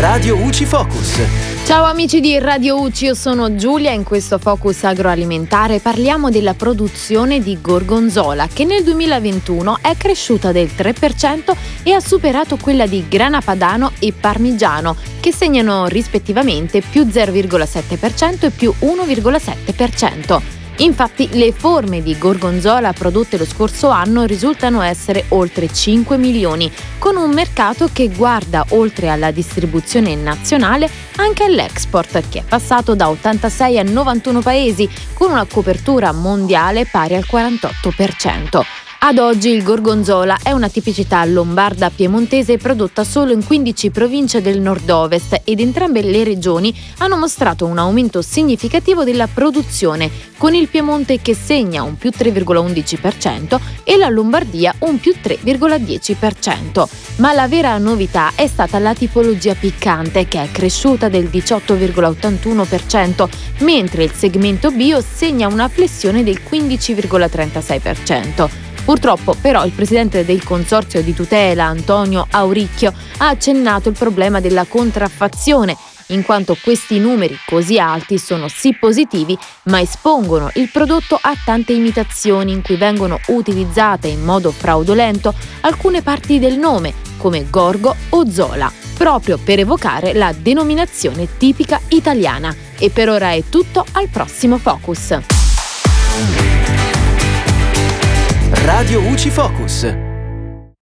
Radio UCI Focus. Ciao amici di Radio UCI, io sono Giulia e in questo Focus agroalimentare parliamo della produzione di gorgonzola che nel 2021 è cresciuta del 3% e ha superato quella di grana padano e parmigiano che segnano rispettivamente più 0,7% e più 1,7%. Infatti le forme di gorgonzola prodotte lo scorso anno risultano essere oltre 5 milioni, con un mercato che guarda oltre alla distribuzione nazionale anche all'export, che è passato da 86 a 91 paesi, con una copertura mondiale pari al 48%. Ad oggi il gorgonzola è una tipicità lombarda piemontese prodotta solo in 15 province del nord-ovest ed entrambe le regioni hanno mostrato un aumento significativo della produzione, con il Piemonte che segna un più 3,11% e la Lombardia un più 3,10%. Ma la vera novità è stata la tipologia piccante che è cresciuta del 18,81%, mentre il segmento bio segna una flessione del 15,36%. Purtroppo però il presidente del consorzio di tutela Antonio Auricchio ha accennato il problema della contraffazione in quanto questi numeri così alti sono sì positivi, ma espongono il prodotto a tante imitazioni in cui vengono utilizzate in modo fraudolento alcune parti del nome, come Gorgo o Zola, proprio per evocare la denominazione tipica italiana. E per ora è tutto, al prossimo Focus. Radio UCI Focus.